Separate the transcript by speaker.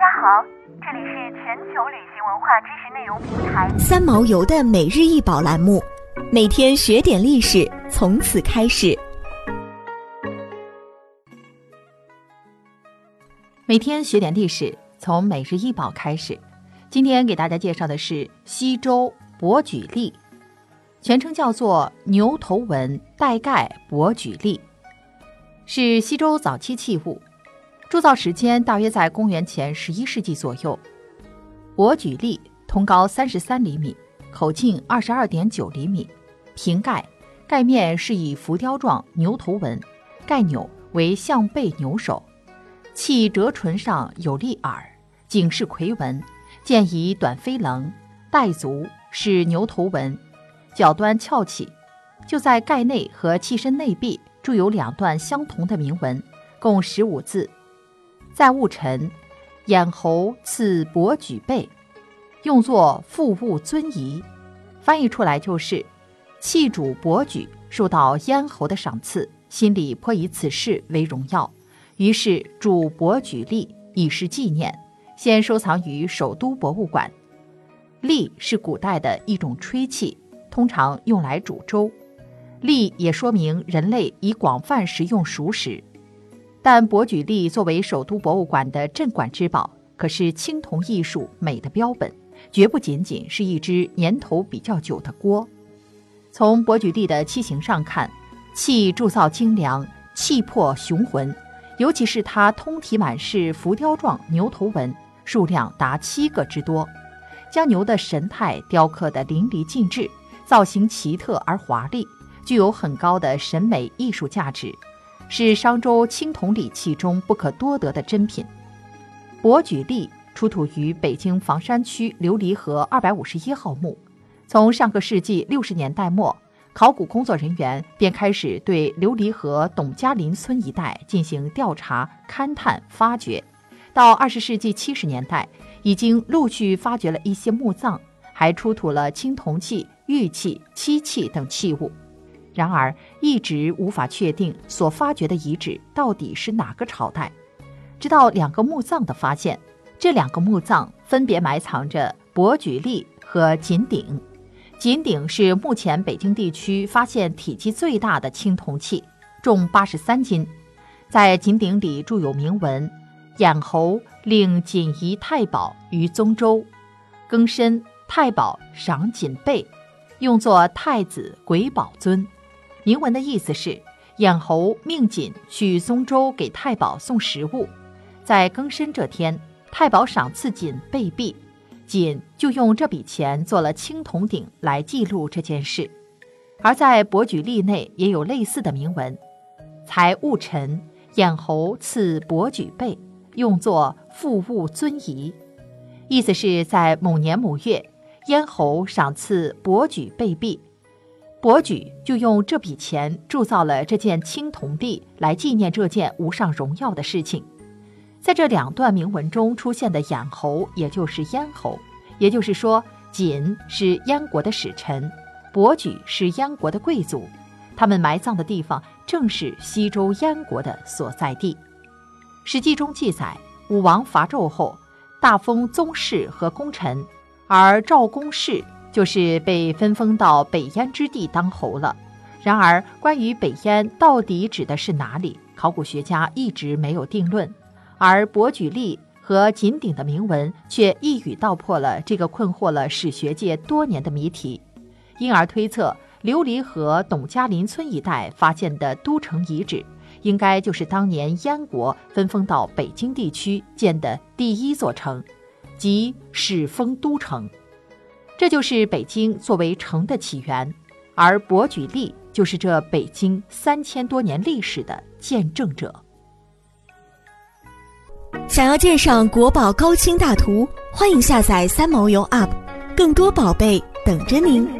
Speaker 1: 家好，这里是全球旅行文化知识内容平台
Speaker 2: 三毛游的每日一宝栏目，每天学点历史，从此开始。
Speaker 3: 每天学点历史，从每日一宝开始。今天给大家介绍的是西周伯举历，全称叫做牛头纹带盖伯举历，是西周早期器物。铸造时间大约在公元前十一世纪左右。伯举例通高三十三厘米，口径二十二点九厘米，瓶盖，盖面是以浮雕状牛头纹，盖钮为象背牛首，器折唇上有立耳，颈是夔纹，见以短飞棱，带足是牛头纹，角端翘起，就在盖内和器身内壁铸有两段相同的铭文，共十五字。在戊辰，眼侯赐伯举背，用作复物尊仪。翻译出来就是：弃主伯举受到咽喉的赏赐，心里颇以此事为荣耀，于是铸伯举立以示纪念，先收藏于首都博物馆。立是古代的一种吹器，通常用来煮粥。立也说明人类已广泛食用熟食。但伯举例作为首都博物馆的镇馆之宝，可是青铜艺术美的标本，绝不仅仅是一只年头比较久的锅。从伯举例的器形上看，器铸造精良，气魄雄浑，尤其是它通体满是浮雕状牛头纹，数量达七个之多，将牛的神态雕刻得淋漓尽致，造型奇特而华丽，具有很高的审美艺术价值。是商周青铜礼器中不可多得的珍品。伯举例出土于北京房山区琉璃河二百五十一号墓。从上个世纪六十年代末，考古工作人员便开始对琉璃河董家林村一带进行调查、勘探、发掘。到二十世纪七十年代，已经陆续发掘了一些墓葬，还出土了青铜器、玉器、漆器等器物。然而，一直无法确定所发掘的遗址到底是哪个朝代。直到两个墓葬的发现，这两个墓葬分别埋藏着伯举例和锦鼎。锦鼎是目前北京地区发现体积最大的青铜器，重八十三斤。在锦鼎里铸有铭文：“衍侯令锦仪太保于宗周，更申太保赏锦被，用作太子鬼宝尊。”铭文的意思是，衍侯命锦去松州给太保送食物，在庚申这天，太保赏赐锦贝币，锦就用这笔钱做了青铜鼎来记录这件事。而在伯举例内也有类似的铭文：才戊辰，衍侯赐伯举贝，用作复物尊仪。意思是在某年某月，咽侯赏赐伯举贝币。伯举就用这笔钱铸造了这件青铜币，来纪念这件无上荣耀的事情。在这两段铭文中出现的衍侯，也就是燕侯，也就是说，锦是燕国的使臣，伯举是燕国的贵族，他们埋葬的地方正是西周燕国的所在地。《史记》中记载，武王伐纣后，大封宗室和功臣，而赵公氏。就是被分封到北燕之地当侯了。然而，关于北燕到底指的是哪里，考古学家一直没有定论。而伯举例和锦鼎的铭文却一语道破了这个困惑了史学界多年的谜题，因而推测琉璃河董家林村一带发现的都城遗址，应该就是当年燕国分封到北京地区建的第一座城，即始封都城。这就是北京作为城的起源，而博举例就是这北京三千多年历史的见证者。
Speaker 2: 想要鉴赏国宝高清大图，欢迎下载三毛游 App，更多宝贝等着您。